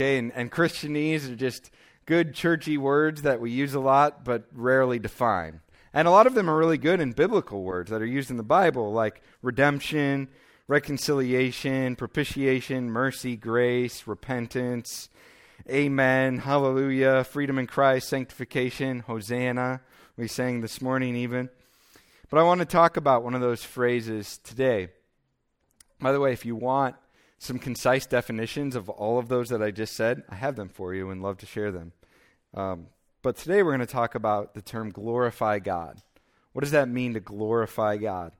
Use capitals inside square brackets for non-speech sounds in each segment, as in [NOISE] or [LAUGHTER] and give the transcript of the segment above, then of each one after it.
Okay, and, and Christianese are just good churchy words that we use a lot but rarely define. And a lot of them are really good and biblical words that are used in the Bible, like redemption, reconciliation, propitiation, mercy, grace, repentance, amen, hallelujah, freedom in Christ, sanctification, hosanna. We sang this morning even. But I want to talk about one of those phrases today. By the way, if you want some concise definitions of all of those that I just said. I have them for you and love to share them. Um, but today we're going to talk about the term glorify God. What does that mean to glorify God?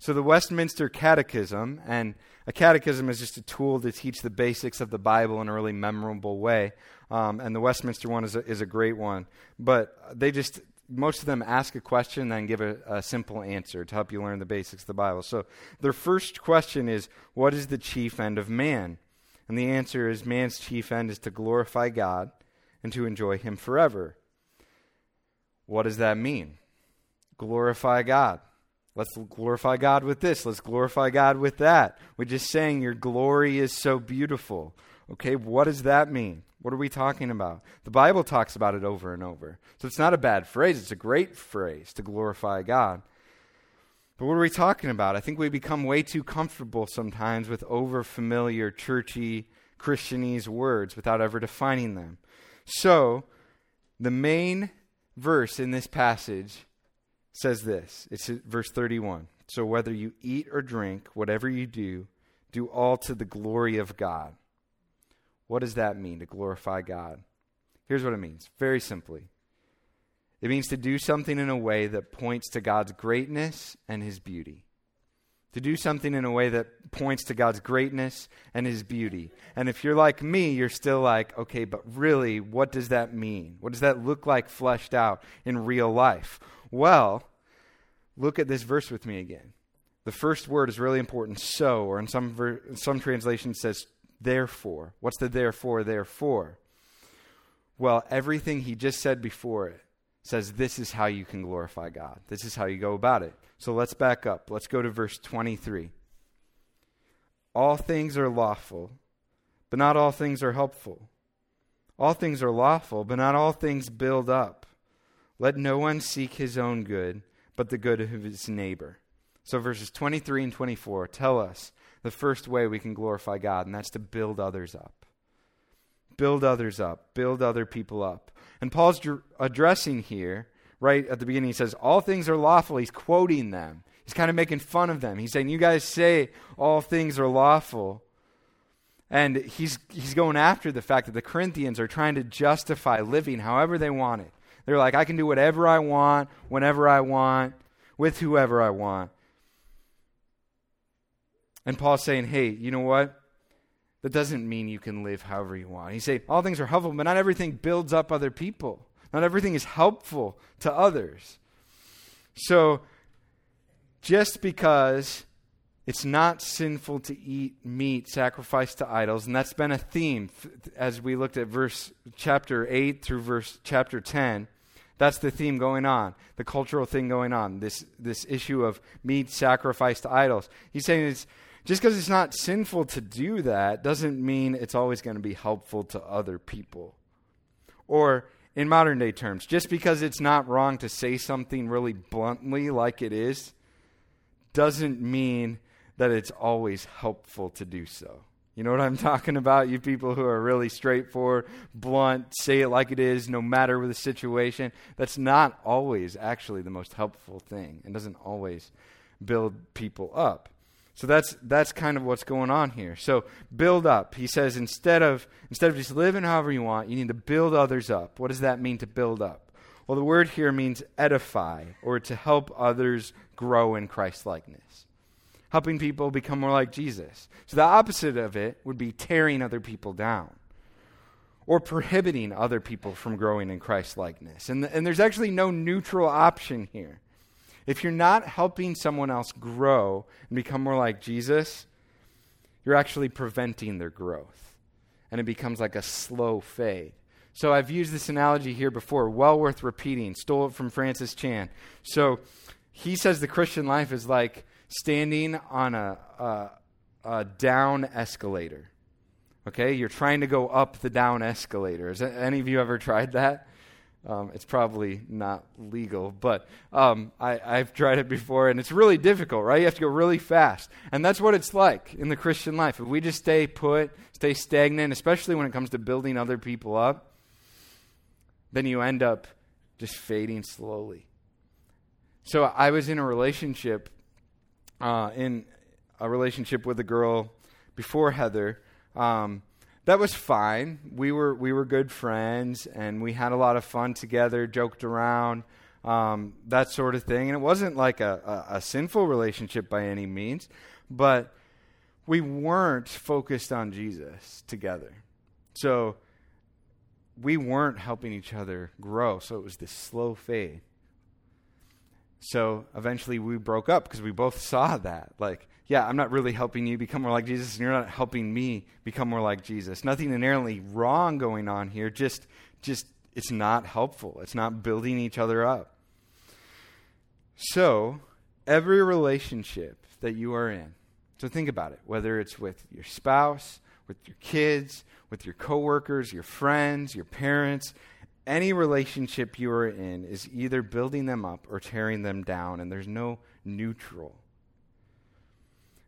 So, the Westminster Catechism, and a catechism is just a tool to teach the basics of the Bible in a really memorable way. Um, and the Westminster one is a, is a great one. But they just most of them ask a question and then give a, a, simple answer to help you learn the basics of the Bible. So their first question is, What is the chief end of man? And the answer is, Man's chief end is to glorify God and to enjoy Him forever. What does that mean? Glorify God. Let's glorify God with this. Let's glorify God with that. We're just saying your glory is so beautiful. Okay, what does that mean? What are we talking about? The Bible talks about it over and over. So it's not a bad phrase, it's a great phrase to glorify God. But what are we talking about? I think we become way too comfortable sometimes with over familiar, churchy, Christianese words without ever defining them. So, the main verse in this passage says this it's verse 31. So, whether you eat or drink, whatever you do, do all to the glory of God. What does that mean to glorify God? Here's what it means very simply it means to do something in a way that points to God's greatness and His beauty. To do something in a way that points to God's greatness and His beauty. And if you're like me, you're still like, okay, but really, what does that mean? What does that look like fleshed out in real life? Well, look at this verse with me again. The first word is really important, so, or in some, ver- some translations says therefore. What's the therefore, therefore? Well, everything he just said before it says this is how you can glorify God. This is how you go about it. So let's back up. Let's go to verse 23. All things are lawful, but not all things are helpful. All things are lawful, but not all things build up. Let no one seek his own good, but the good of his neighbor. So verses 23 and 24 tell us the first way we can glorify God, and that's to build others up. Build others up, build other people up. And Paul's dr- addressing here, right at the beginning, he says, All things are lawful. He's quoting them. He's kind of making fun of them. He's saying, You guys say all things are lawful. And he's, he's going after the fact that the Corinthians are trying to justify living however they want it. They're like, I can do whatever I want, whenever I want, with whoever I want. And Paul's saying, hey, you know what? That doesn't mean you can live however you want. He saying all things are helpful, but not everything builds up other people. Not everything is helpful to others. So just because it's not sinful to eat meat sacrificed to idols, and that's been a theme as we looked at verse chapter 8 through verse chapter 10. That's the theme going on, the cultural thing going on, this, this issue of meat sacrificed to idols. He's saying it's just because it's not sinful to do that doesn't mean it's always going to be helpful to other people. Or, in modern day terms, just because it's not wrong to say something really bluntly like it is, doesn't mean that it's always helpful to do so. You know what I'm [LAUGHS] talking about? You people who are really straightforward, blunt, say it like it is, no matter the situation. That's not always actually the most helpful thing and doesn't always build people up. So that's that's kind of what's going on here. So build up. He says instead of instead of just living however you want, you need to build others up. What does that mean to build up? Well, the word here means edify or to help others grow in Christ likeness. Helping people become more like Jesus. So the opposite of it would be tearing other people down or prohibiting other people from growing in Christ likeness. And, and there's actually no neutral option here. If you're not helping someone else grow and become more like Jesus, you're actually preventing their growth. And it becomes like a slow fade. So I've used this analogy here before, well worth repeating. Stole it from Francis Chan. So he says the Christian life is like standing on a, a, a down escalator. Okay? You're trying to go up the down escalator. Has any of you ever tried that? Um, it's probably not legal, but um, I, I've tried it before, and it's really difficult, right? You have to go really fast. And that's what it's like in the Christian life. If we just stay put, stay stagnant, especially when it comes to building other people up, then you end up just fading slowly. So I was in a relationship, uh, in a relationship with a girl before Heather. Um, that was fine. We were we were good friends, and we had a lot of fun together, joked around, um, that sort of thing. And it wasn't like a, a, a sinful relationship by any means, but we weren't focused on Jesus together. So we weren't helping each other grow. So it was this slow fade. So eventually we broke up because we both saw that. Like, yeah, I'm not really helping you become more like Jesus, and you're not helping me become more like Jesus. Nothing inherently wrong going on here. Just, just it's not helpful. It's not building each other up. So, every relationship that you are in, so think about it, whether it's with your spouse, with your kids, with your coworkers, your friends, your parents, any relationship you are in is either building them up or tearing them down, and there's no neutral.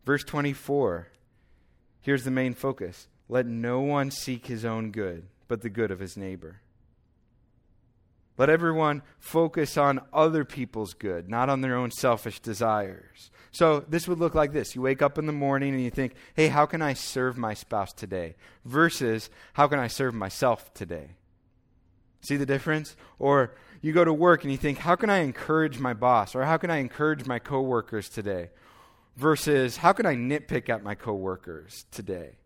Verse 24, here's the main focus let no one seek his own good, but the good of his neighbor. Let everyone focus on other people's good, not on their own selfish desires. So this would look like this. You wake up in the morning and you think, hey, how can I serve my spouse today? Versus, how can I serve myself today? See the difference? Or you go to work and you think, how can I encourage my boss? Or how can I encourage my coworkers today? Versus, how can I nitpick at my coworkers today?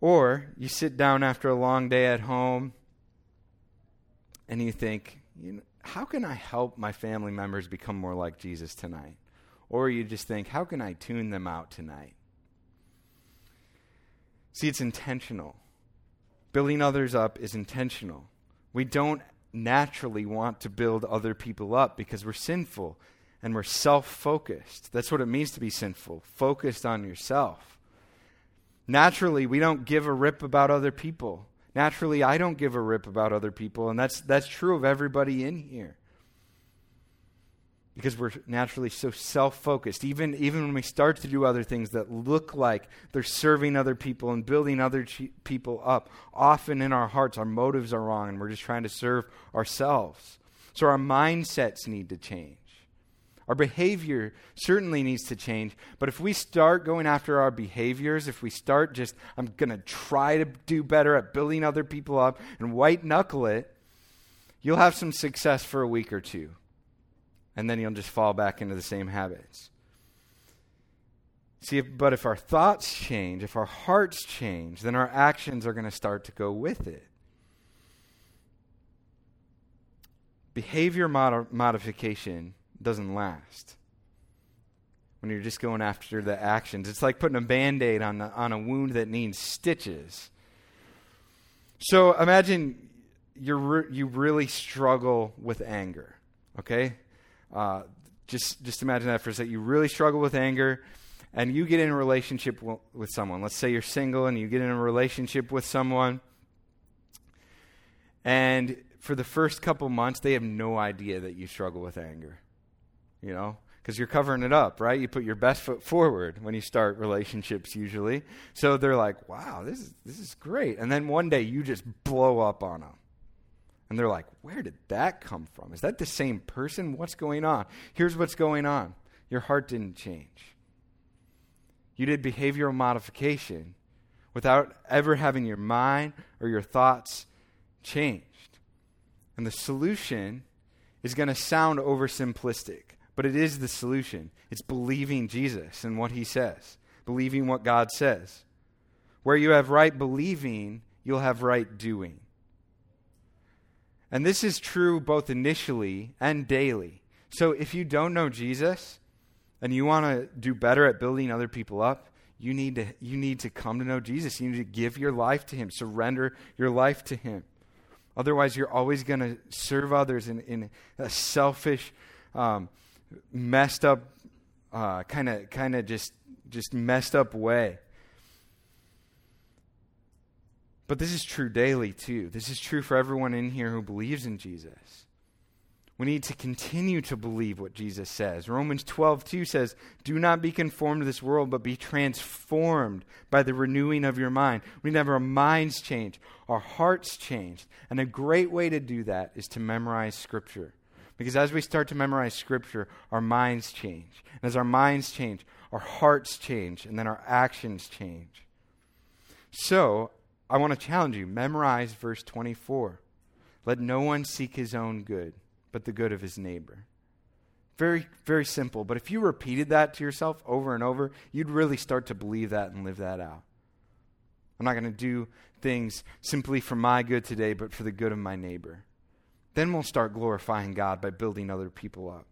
Or you sit down after a long day at home and you think, you know, how can I help my family members become more like Jesus tonight? Or you just think, how can I tune them out tonight? See, it's intentional. Building others up is intentional. We don't naturally want to build other people up because we're sinful and we're self focused. That's what it means to be sinful, focused on yourself. Naturally, we don't give a rip about other people. Naturally, I don't give a rip about other people, and that's, that's true of everybody in here because we're naturally so self-focused even even when we start to do other things that look like they're serving other people and building other people up often in our hearts our motives are wrong and we're just trying to serve ourselves so our mindsets need to change our behavior certainly needs to change but if we start going after our behaviors if we start just i'm going to try to do better at building other people up and white knuckle it you'll have some success for a week or two and then you'll just fall back into the same habits. See, but if our thoughts change, if our hearts change, then our actions are going to start to go with it. Behavior mod- modification doesn't last when you're just going after the actions. It's like putting a band aid on, on a wound that needs stitches. So imagine you re- you really struggle with anger, okay? Uh, just, just imagine that for a second. You really struggle with anger, and you get in a relationship w- with someone. Let's say you're single and you get in a relationship with someone, and for the first couple months, they have no idea that you struggle with anger. You know? Because you're covering it up, right? You put your best foot forward when you start relationships, usually. So they're like, wow, this is, this is great. And then one day you just blow up on them. And they're like, where did that come from? Is that the same person? What's going on? Here's what's going on your heart didn't change. You did behavioral modification without ever having your mind or your thoughts changed. And the solution is going to sound oversimplistic, but it is the solution. It's believing Jesus and what he says, believing what God says. Where you have right believing, you'll have right doing. And this is true both initially and daily. So if you don't know Jesus and you want to do better at building other people up, you need to you need to come to know Jesus. You need to give your life to him, surrender your life to him. Otherwise, you're always going to serve others in, in a selfish, um, messed up, kind of kind of just just messed up way. But this is true daily, too. This is true for everyone in here who believes in Jesus. We need to continue to believe what Jesus says. Romans 12, 2 says, Do not be conformed to this world, but be transformed by the renewing of your mind. We need to have our minds changed, our hearts changed. And a great way to do that is to memorize Scripture. Because as we start to memorize Scripture, our minds change. And as our minds change, our hearts change, and then our actions change. So, I want to challenge you memorize verse 24. Let no one seek his own good but the good of his neighbor. Very, very simple. But if you repeated that to yourself over and over, you'd really start to believe that and live that out. I'm not going to do things simply for my good today, but for the good of my neighbor. Then we'll start glorifying God by building other people up.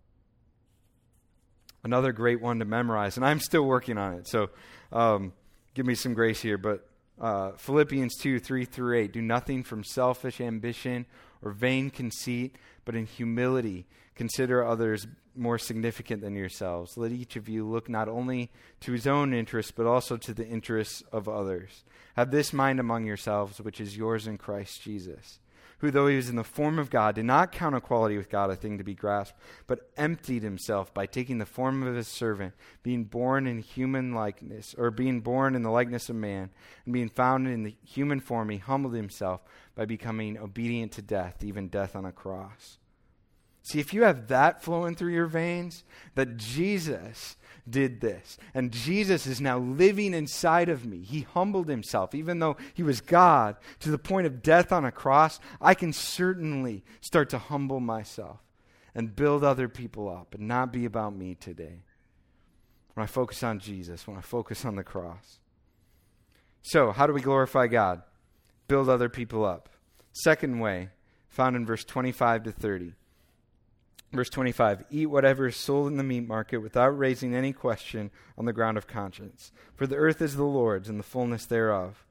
Another great one to memorize, and I'm still working on it, so um, give me some grace here. But uh, Philippians 2 3 through 8 do nothing from selfish ambition or vain conceit but in humility consider others more significant than yourselves. Let each of you look not only to his own interests, but also to the interests of others. Have this mind among yourselves, which is yours in Christ Jesus, who, though he was in the form of God, did not count equality with God a thing to be grasped, but emptied himself by taking the form of a servant, being born in human likeness, or being born in the likeness of man, and being found in the human form, he humbled himself by becoming obedient to death, even death on a cross. See, if you have that flowing through your veins, that Jesus did this, and Jesus is now living inside of me. He humbled himself, even though he was God, to the point of death on a cross. I can certainly start to humble myself and build other people up and not be about me today. When I focus on Jesus, when I focus on the cross. So, how do we glorify God? build other people up. Second way, found in verse 25 to 30. Verse 25 Eat whatever is sold in the meat market without raising any question on the ground of conscience. For the earth is the Lord's and the fullness thereof.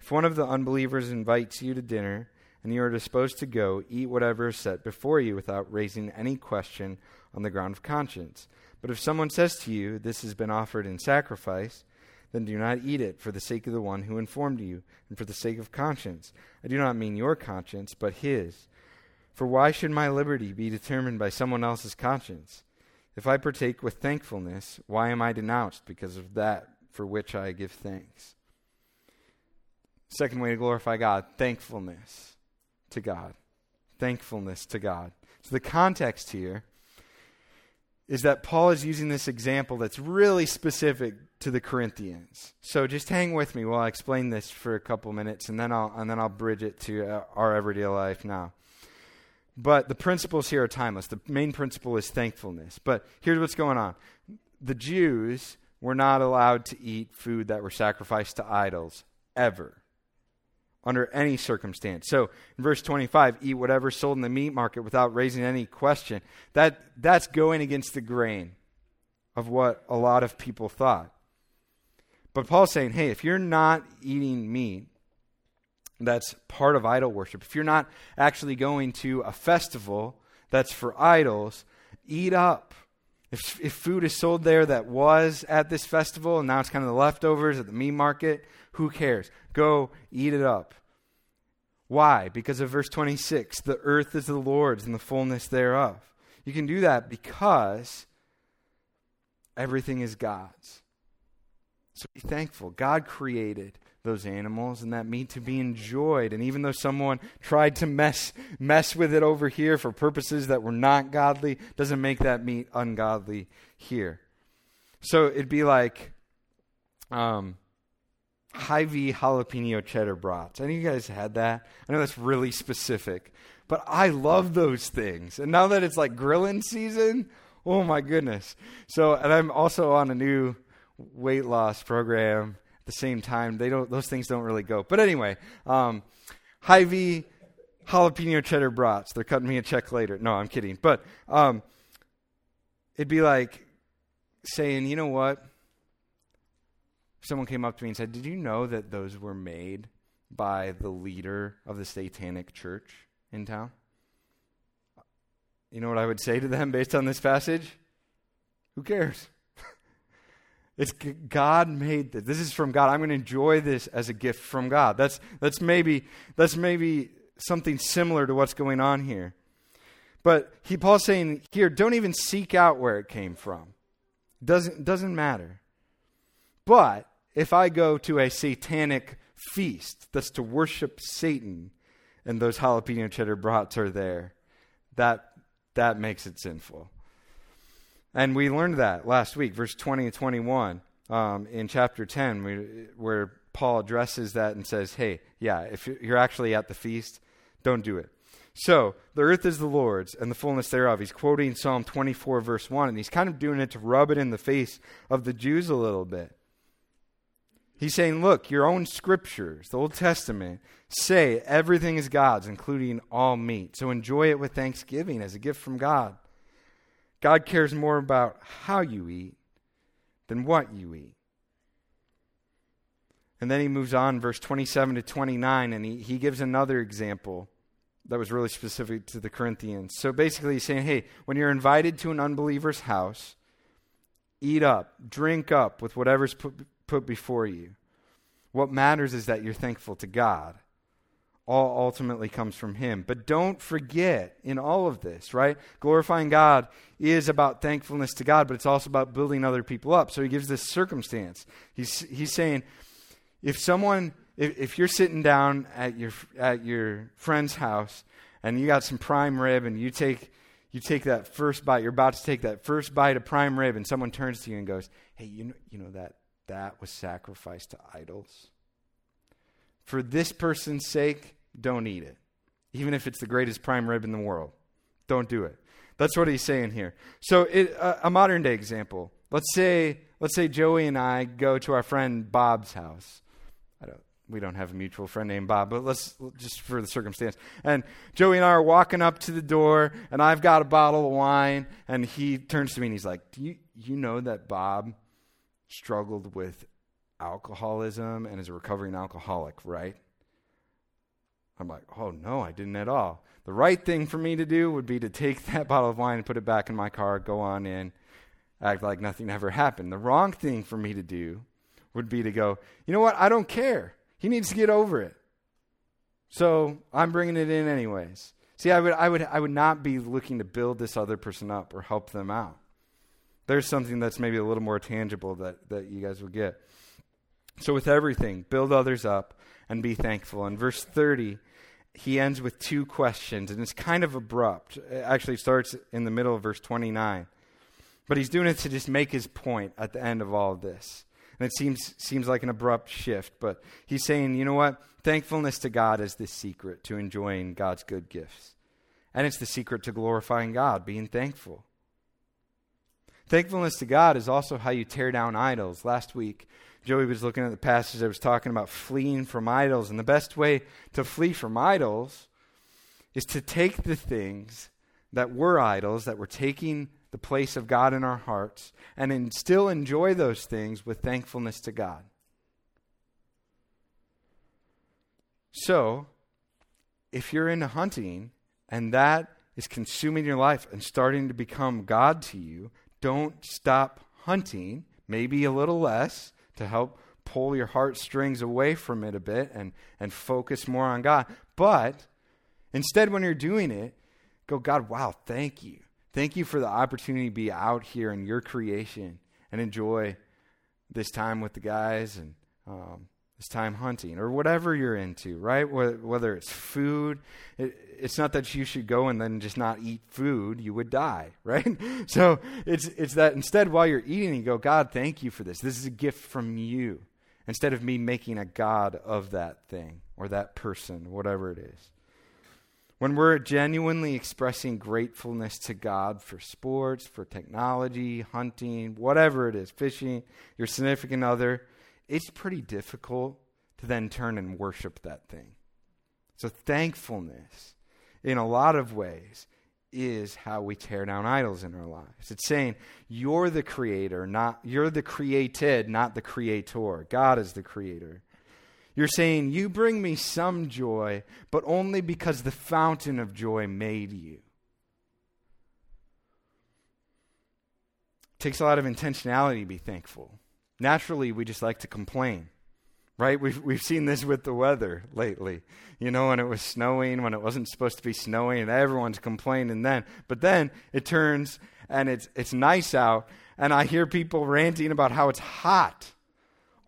If one of the unbelievers invites you to dinner and you are disposed to go, eat whatever is set before you without raising any question on the ground of conscience. But if someone says to you, This has been offered in sacrifice, then do not eat it for the sake of the one who informed you, and for the sake of conscience. I do not mean your conscience, but his. For why should my liberty be determined by someone else's conscience? If I partake with thankfulness, why am I denounced because of that for which I give thanks? Second way to glorify God thankfulness to God. Thankfulness to God. So the context here is that Paul is using this example that's really specific to the Corinthians. So just hang with me while I explain this for a couple minutes, and then I'll and then I'll bridge it to uh, our everyday life now. But the principles here are timeless. The main principle is thankfulness. But here's what's going on: the Jews were not allowed to eat food that were sacrificed to idols ever under any circumstance. So in verse 25, eat whatever sold in the meat market without raising any question. That, that's going against the grain of what a lot of people thought. But Paul's saying, hey, if you're not eating meat, that's part of idol worship. If you're not actually going to a festival that's for idols, eat up. If, if food is sold there that was at this festival and now it's kind of the leftovers at the meat market, who cares? Go eat it up. Why? Because of verse 26 the earth is the Lord's and the fullness thereof. You can do that because everything is God's. So be thankful. God created those animals and that meat to be enjoyed. And even though someone tried to mess mess with it over here for purposes that were not godly, doesn't make that meat ungodly here. So it'd be like um, Hy-Vee jalapeno cheddar brats. Any of you guys had that? I know that's really specific, but I love those things. And now that it's like grilling season, oh my goodness. So, and I'm also on a new weight loss program at the same time. They don't; those things don't really go. But anyway, um, Hy-Vee jalapeno cheddar brats. They're cutting me a check later. No, I'm kidding. But um, it'd be like saying, you know what? someone came up to me and said, Did you know that those were made by the leader of the satanic church in town? You know what I would say to them based on this passage? Who cares? It's God made this. This is from God. I'm going to enjoy this as a gift from God. That's, that's, maybe, that's maybe something similar to what's going on here. But he, Paul's saying here, don't even seek out where it came from. Doesn't, doesn't matter. But if I go to a satanic feast that's to worship Satan and those jalapeno cheddar brats are there, that, that makes it sinful. And we learned that last week, verse 20 and 21 um, in chapter 10, we, where Paul addresses that and says, hey, yeah, if you're actually at the feast, don't do it. So, the earth is the Lord's and the fullness thereof. He's quoting Psalm 24, verse 1, and he's kind of doing it to rub it in the face of the Jews a little bit. He's saying, look, your own scriptures, the Old Testament, say everything is God's, including all meat. So enjoy it with thanksgiving as a gift from God. God cares more about how you eat than what you eat. And then he moves on, verse 27 to 29, and he, he gives another example that was really specific to the Corinthians. So basically, he's saying, hey, when you're invited to an unbeliever's house, eat up, drink up with whatever's put, put before you. What matters is that you're thankful to God all ultimately comes from Him. But don't forget in all of this, right? Glorifying God is about thankfulness to God, but it's also about building other people up. So He gives this circumstance. He's, he's saying, if someone, if, if you're sitting down at your, at your friend's house and you got some prime rib and you take, you take that first bite, you're about to take that first bite of prime rib, and someone turns to you and goes, Hey, you know, you know that that was sacrificed to idols? For this person's sake, don't eat it. Even if it's the greatest prime rib in the world. Don't do it. That's what he's saying here. So, it, uh, a modern day example. Let's say, let's say Joey and I go to our friend Bob's house. I don't, we don't have a mutual friend named Bob, but let's just for the circumstance. And Joey and I are walking up to the door, and I've got a bottle of wine, and he turns to me and he's like, "Do you you know that Bob struggled with alcoholism and is a recovering alcoholic, right? I'm like, oh no, I didn't at all. The right thing for me to do would be to take [LAUGHS] that bottle of wine and put it back in my car, go on in, act like nothing ever happened. The wrong thing for me to do would be to go, you know what? I don't care. He needs to get over it. So I'm bringing it in anyways. See, I would, I would, I would not be looking to build this other person up or help them out. There's something that's maybe a little more tangible that, that you guys will get. So, with everything, build others up and be thankful. In verse 30, he ends with two questions, and it's kind of abrupt. It actually starts in the middle of verse 29. But he's doing it to just make his point at the end of all of this. And it seems, seems like an abrupt shift, but he's saying, you know what? Thankfulness to God is the secret to enjoying God's good gifts. And it's the secret to glorifying God, being thankful. Thankfulness to God is also how you tear down idols. Last week, Joey was looking at the passage that was talking about fleeing from idols. And the best way to flee from idols is to take the things that were idols, that were taking the place of God in our hearts, and in, still enjoy those things with thankfulness to God. So, if you're into hunting and that is consuming your life and starting to become God to you, don't stop hunting, maybe a little less, to help pull your heartstrings away from it a bit and, and focus more on God. But instead, when you're doing it, go, God, wow, thank you. Thank you for the opportunity to be out here in your creation and enjoy this time with the guys and um, this time hunting or whatever you're into, right? Whether it's food, it's not that you should go and then just not eat food, you would die, [LAUGHS] right? So it's, it's that instead, while you're eating, you go, God, thank you for this. This is a gift from you. Instead of me making a God of that thing or that person, whatever it is. When we're genuinely expressing gratefulness to God for sports, for technology, hunting, whatever it is, fishing, your significant other, it's pretty difficult to then turn and worship that thing. So, thankfulness, in a lot of ways, is how we tear down idols in our lives. It's saying, You're the creator, not you're the created, not the creator. God is the creator. You're saying, You bring me some joy, but only because the fountain of joy made you. It takes a lot of intentionality to be thankful. Naturally, we just like to complain, right? We've, we've seen this with the weather lately. You know, when it was snowing, when it wasn't supposed to be snowing, and everyone's complaining then. But then it turns and it's, it's nice out, and I hear people ranting about how it's hot.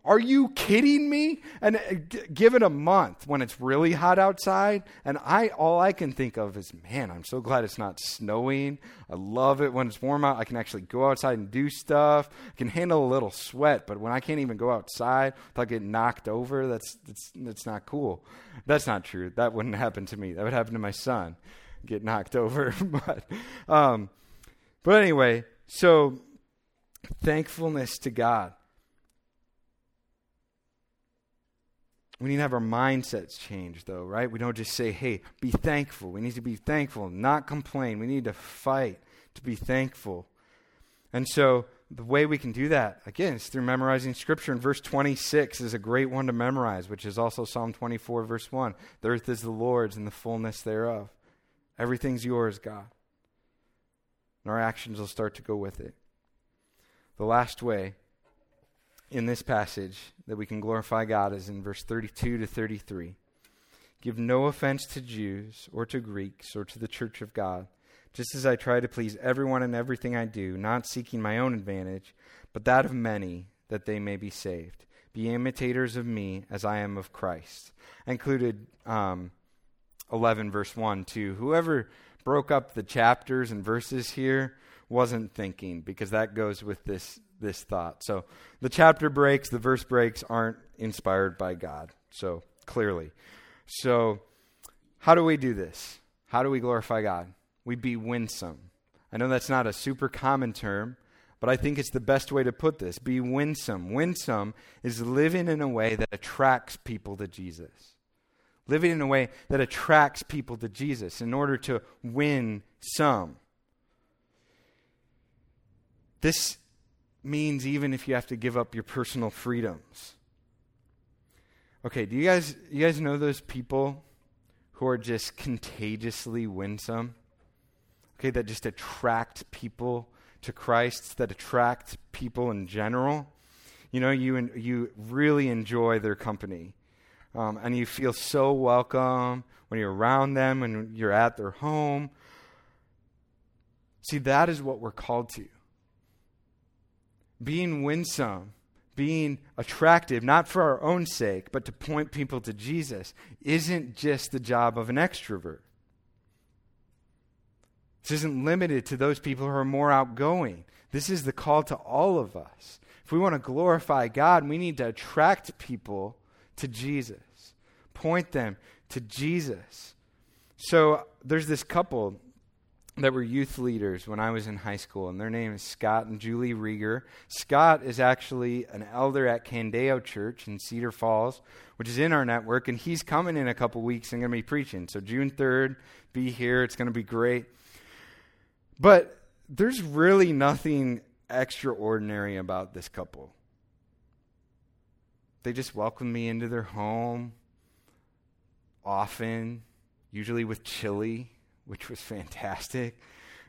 Are you kidding me? And uh, give it a month when it's really hot outside, and I all I can think of is, man, I'm so glad it's not snowing. I love it when it's warm out. I can actually go outside and do stuff. I can handle a little sweat, but when I can't even go outside without getting knocked over, that's that's that's not cool. That's not true. That wouldn't happen to me. That would happen to my son, get knocked [LAUGHS] over. but um, but anyway, so thankfulness to God. We need to have our mindsets changed, though, right? We don't just say, hey, be thankful. We need to be thankful, not complain. We need to fight to be thankful. And so, the way we can do that, again, is through memorizing Scripture. And verse 26 is a great one to memorize, which is also Psalm 24, verse 1. The earth is the Lord's and the fullness thereof. Everything's yours, God. And our actions will start to go with it. The last way in this passage that we can glorify God is in verse 32 to 33. Give no offense to Jews or to Greeks or to the church of God, just as I try to please everyone in everything I do, not seeking my own advantage, but that of many, that they may be saved. Be imitators of me as I am of Christ. I included um, 11, verse 1, too. Whoever broke up the chapters and verses here wasn't thinking, because that goes with this this thought. So the chapter breaks, the verse breaks aren't inspired by God. So clearly. So how do we do this? How do we glorify God? We be winsome. I know that's not a super common term, but I think it's the best way to put this. Be winsome. Winsome is living in a way that attracts people to Jesus. Living in a way that attracts people to Jesus in order to win some. This means even if you have to give up your personal freedoms. Okay, do you guys you guys know those people who are just contagiously winsome? Okay, that just attract people to Christ, that attract people in general. You know, you you really enjoy their company, um, and you feel so welcome when you're around them and you're at their home. See, that is what we're called to being winsome, being attractive, not for our own sake, but to point people to Jesus, isn't just the job of an extrovert. This isn't limited to those people who are more outgoing. This is the call to all of us. If we want to glorify God, we need to attract people to Jesus, point them to Jesus. So there's this couple that were youth leaders when I was in high school, and their name is Scott and Julie Rieger. Scott is actually an elder at Candeo Church in Cedar Falls, which is in our network, and he's coming in a couple weeks and going to be preaching. So June 3rd, be here. It's going to be great. But there's really nothing extraordinary about this couple. They just welcome me into their home often, usually with chili which was fantastic.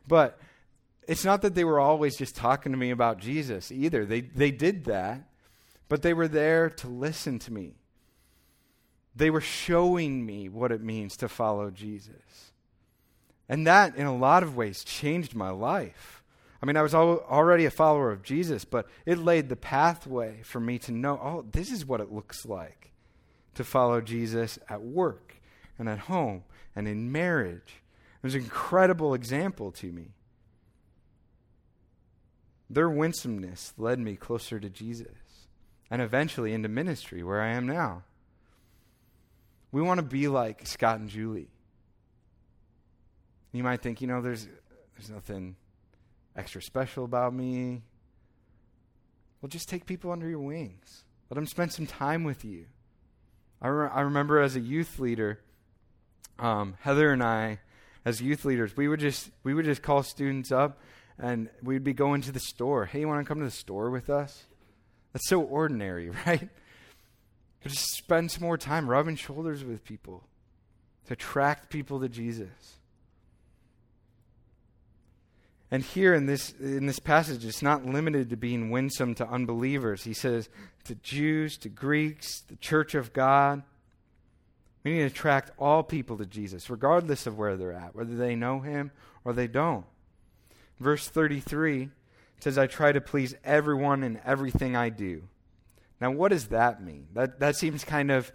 But it's not that they were always just talking to me about Jesus either. They, they did that, but they were there to listen to me. They were showing me what it means to follow Jesus. And that, in a lot of ways, changed my life. I mean, I was al- already a follower of Jesus, but it laid the pathway for me to know oh, this is what it looks like to follow Jesus at work and at home and in marriage was an incredible example to me. Their winsomeness led me closer to Jesus and eventually into ministry where I am now. We want to be like Scott and Julie. You might think, you know, there's, there's nothing extra special about me. Well, just take people under your wings. Let them spend some time with you. I, re- I remember as a youth leader, um, Heather and I as youth leaders, we would just we would just call students up and we'd be going to the store. Hey, you want to come to the store with us? That's so ordinary, [LAUGHS] right? But just spend some more time rubbing shoulders with people to attract people to Jesus. And here in this, in this passage, it's not limited to being winsome to unbelievers. He says to Jews, to Greeks, the church of God. We need to attract all people to Jesus, regardless of where they're at, whether they know him or they don't. Verse 33 says, I try to please everyone in everything I do. Now, what does that mean? That, that seems kind of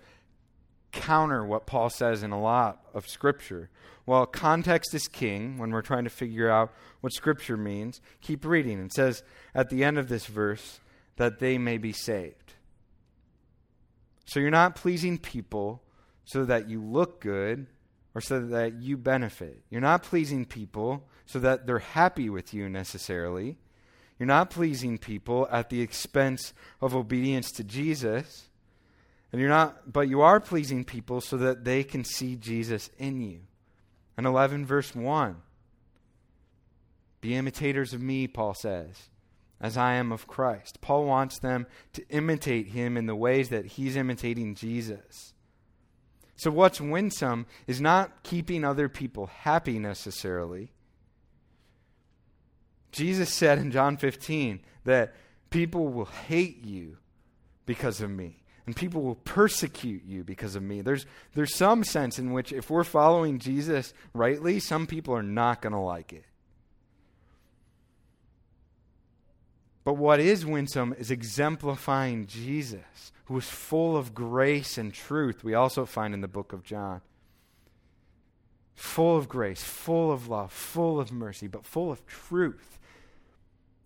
counter what Paul says in a lot of Scripture. Well, context is king when we're trying to figure out what Scripture means. Keep reading. It says at the end of this verse that they may be saved. So you're not pleasing people so that you look good or so that you benefit. You're not pleasing people so that they're happy with you necessarily. You're not pleasing people at the expense of obedience to Jesus. And you're not but you are pleasing people so that they can see Jesus in you. And 11 verse 1. Be imitators of me, Paul says, as I am of Christ. Paul wants them to imitate him in the ways that he's imitating Jesus. So, what's winsome is not keeping other people happy necessarily. Jesus said in John 15 that people will hate you because of me and people will persecute you because of me. There's, there's some sense in which if we're following Jesus rightly, some people are not going to like it. But what is winsome is exemplifying Jesus, who is full of grace and truth, we also find in the book of John. Full of grace, full of love, full of mercy, but full of truth.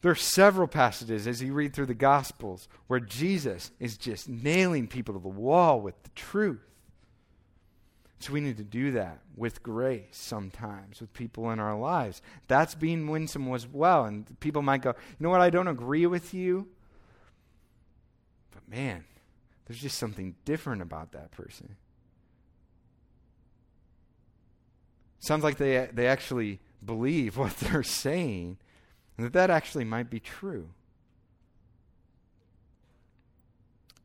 There are several passages as you read through the Gospels where Jesus is just nailing people to the wall with the truth. So we need to do that with grace sometimes with people in our lives. That's being winsome as well. And people might go, you know what, I don't agree with you. But man, there's just something different about that person. Sounds like they, they actually believe what [LAUGHS] they're saying and that that actually might be true.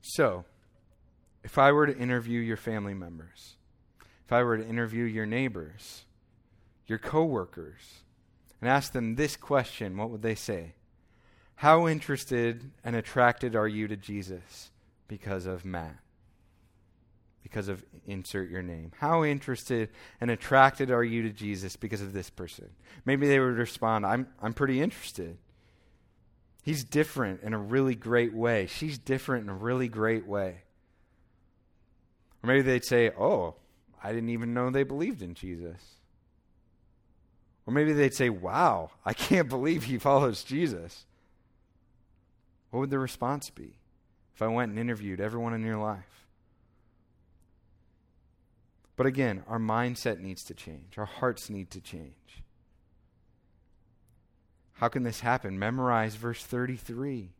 So, if I were to interview your family members, if I were to interview your neighbors, your coworkers, and ask them this question, what would they say? How interested and attracted are you to Jesus because of Matt? because of insert your name? How interested and attracted are you to Jesus because of this person? Maybe they would respond, I'm, I'm pretty interested. He's different in a really great way. She's different in a really great way. Or maybe they'd say, Oh, I didn't even know they believed in Jesus. Or maybe they'd say, Wow, I can't [LAUGHS] believe he follows Jesus. What would the response be if I went and interviewed everyone in your life? But again, our mindset needs to change, our hearts need to change. How can this happen? Memorize verse 33,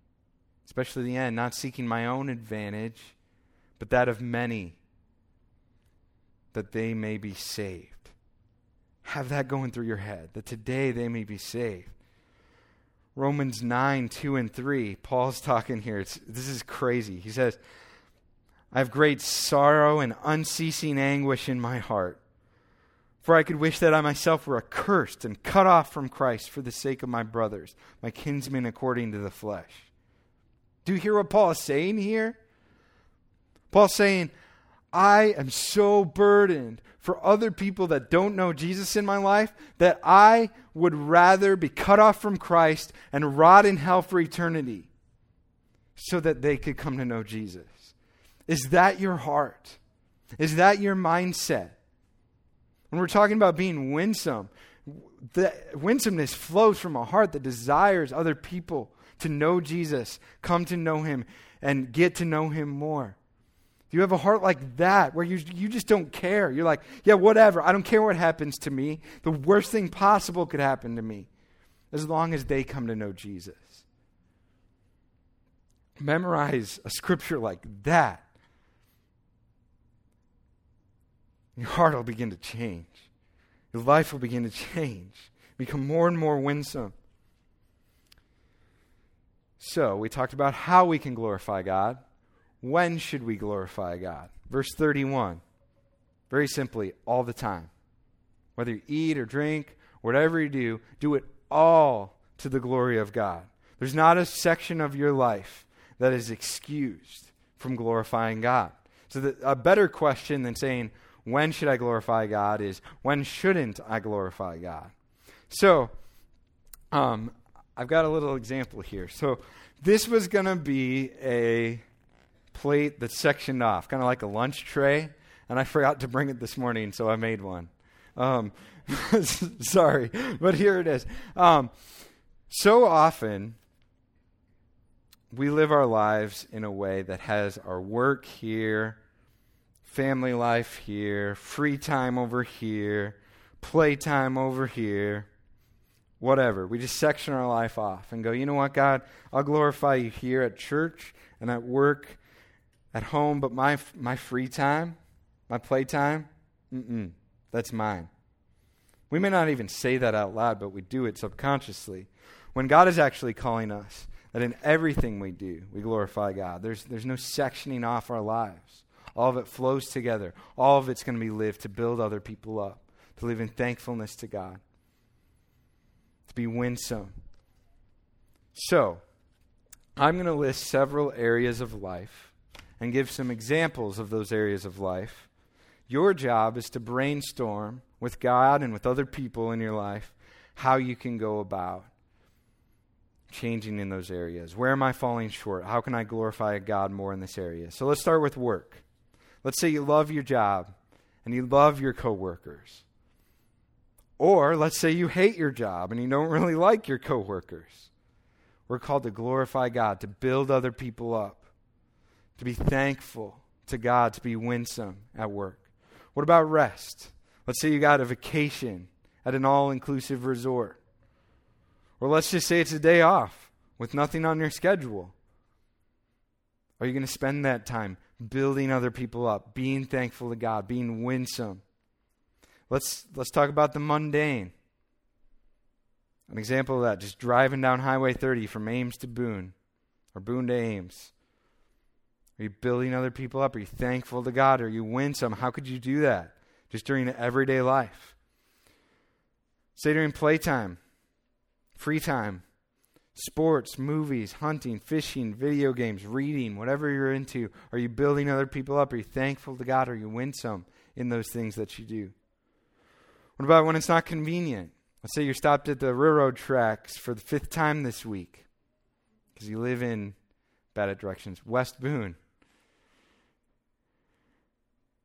especially the end, not seeking my own advantage, but that of many, that they may be saved. Have that going through your head, that today they may be saved. Romans 9, 2 and 3, Paul's talking here. It's, this is crazy. He says, I have great sorrow and unceasing anguish in my heart. For I could wish that I myself were accursed and cut off from Christ for the sake of my brothers, my kinsmen according to the flesh. Do you hear what Paul is saying here? Paul's saying, I am so burdened for other people that don't know Jesus in my life that I would rather be cut off from Christ and rot in hell for eternity so that they could come to know Jesus. Is that your heart? Is that your mindset? When we're talking about being winsome, the winsomeness flows from a heart that desires other people to know Jesus, come to know him, and get to know him more. Do you have a heart like that where you, you just don't care? You're like, yeah, whatever. I don't care what happens to me. The worst thing possible could happen to me as long as they come to know Jesus. Memorize a scripture like that Your heart will begin to change. Your life will begin to change, become more and more winsome. So, we talked about how we can glorify God. When should we glorify God? Verse 31. Very simply, all the time. Whether you eat or drink, whatever you do, do it all to the glory of God. There's not a section of your life that is excused from glorifying God. So, the, a better question than saying, when should I glorify God is, when shouldn't I glorify God? So, um, I've got a little example here. So, this was going to be a plate that's sectioned off, kind of like a lunch tray, and I forgot to bring it this morning, so I made one. Um, [LAUGHS] sorry, but here it is. Um, so often, we live our lives in a way that has our work here, family life here, free time over here, playtime over here, whatever. We just section our life off and go, you know what, God, I'll glorify you here at church and at work, at home, but my, my free time, my playtime, mm-mm, that's mine. We may not even say that out loud, but we do it subconsciously. When God is actually calling us, that in everything we do, we glorify God. There's, there's no sectioning off our lives. All of it flows together. All of it's going to be lived to build other people up, to live in thankfulness to God, to be winsome. So, I'm going to list several areas of life and give some examples of those areas of life. Your job is to brainstorm with God and with other people in your life how you can go about changing in those areas. Where am I falling short? How can I glorify God more in this area? So let's start with work. Let's say you love your job and you love your coworkers. Or let's say you hate your job and you don't really like your coworkers. We're called to glorify God, to build other people up, to be thankful to God, to be winsome at work. What about rest? Let's say you got a vacation at an all inclusive resort. Or let's just say it's a day off with nothing on your schedule. Are you going to spend that time building other people up, being thankful to God, being winsome? Let's, let's talk about the mundane. An example of that, just driving down Highway 30 from Ames to Boone, or Boone to Ames. Are you building other people up? Are you thankful to God? Are you winsome? How could you do that? Just during everyday life. Say during playtime, free time, sports, movies, hunting, fishing, video games, reading, whatever you're into. Are you building other people up? Are you thankful to God? Are you winsome in those things that you do? What about when it's not convenient? Let's say you're stopped at the railroad tracks for the fifth time this week because you live in bad at directions, West Boone.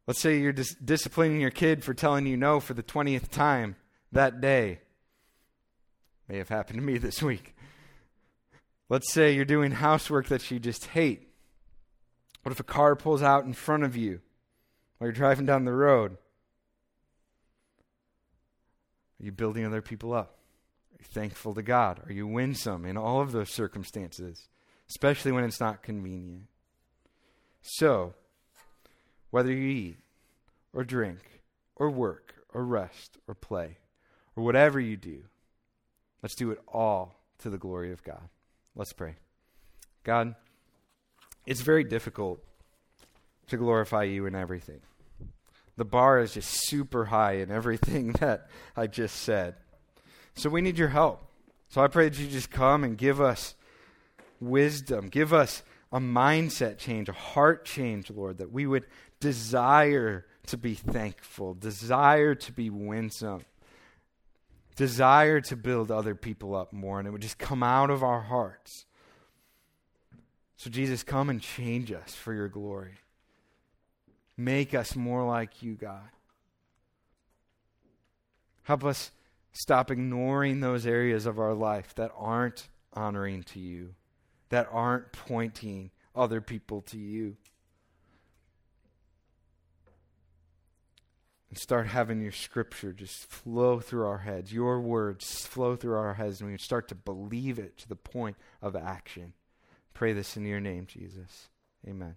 Let's say you're dis- disciplining your kid for telling you no for the 20th time that day. May have happened to me this week. Let's say you're doing housework that you just hate. What if a car pulls out in front of you while you're driving down the road? Are you building other people up? Are you thankful to God? Are you winsome in all of those circumstances, especially when it's not convenient? So, whether you eat or drink or work or rest or play or whatever you do, let's do it all to the glory of God. Let's pray. God, it's very difficult to glorify you in everything. The bar is just super high in everything [LAUGHS] that I just said. So we need your help. So I pray that you just come and give us wisdom, give us a mindset change, a heart change, Lord, that we would desire to be thankful, desire to be winsome, desire to build other people up more, and it would just come out of our hearts. So, Jesus, come and change us for your glory. Make us more like you, God. Help us stop ignoring those areas of our life that aren't honoring to you, that aren't pointing other people to you. Start having your scripture just flow through our heads, your words flow through our heads, and we start to believe it to the point of action. Pray this in your name, Jesus. Amen.